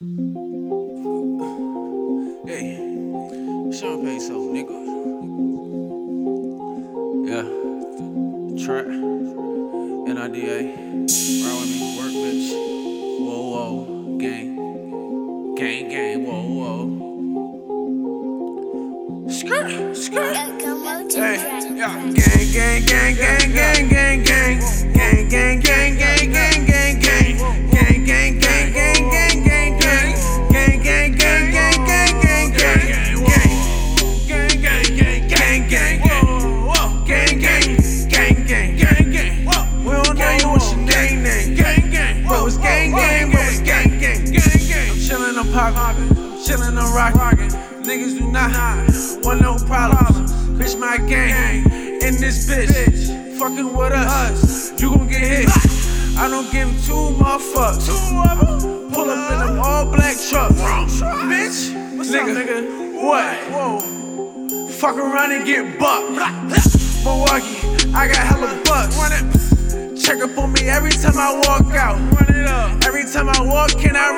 Hey, champagne soul, nigga. Yeah, trap, NIDA, ride with me, work, bitch. Whoa, whoa, gang, gang, gang, whoa, whoa. Skirt, skirt. Hey, yeah, gang, gang, gang, gang, gang, gang. Poppin', chillin', I'm rockin'. Niggas do not want no problems. Bitch, my gang in this bitch. Fucking with us, you gon' get hit. I don't give two motherfuckers. Pull up in them all black truck. Bitch, what's nigga, up, nigga? What? Whoa. Fuck around and get bucked. Milwaukee, I got hella bucks. Check up on me every time I walk out. Run it up. Every time I walk, can I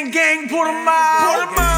gang, gang, put them out. Put them out.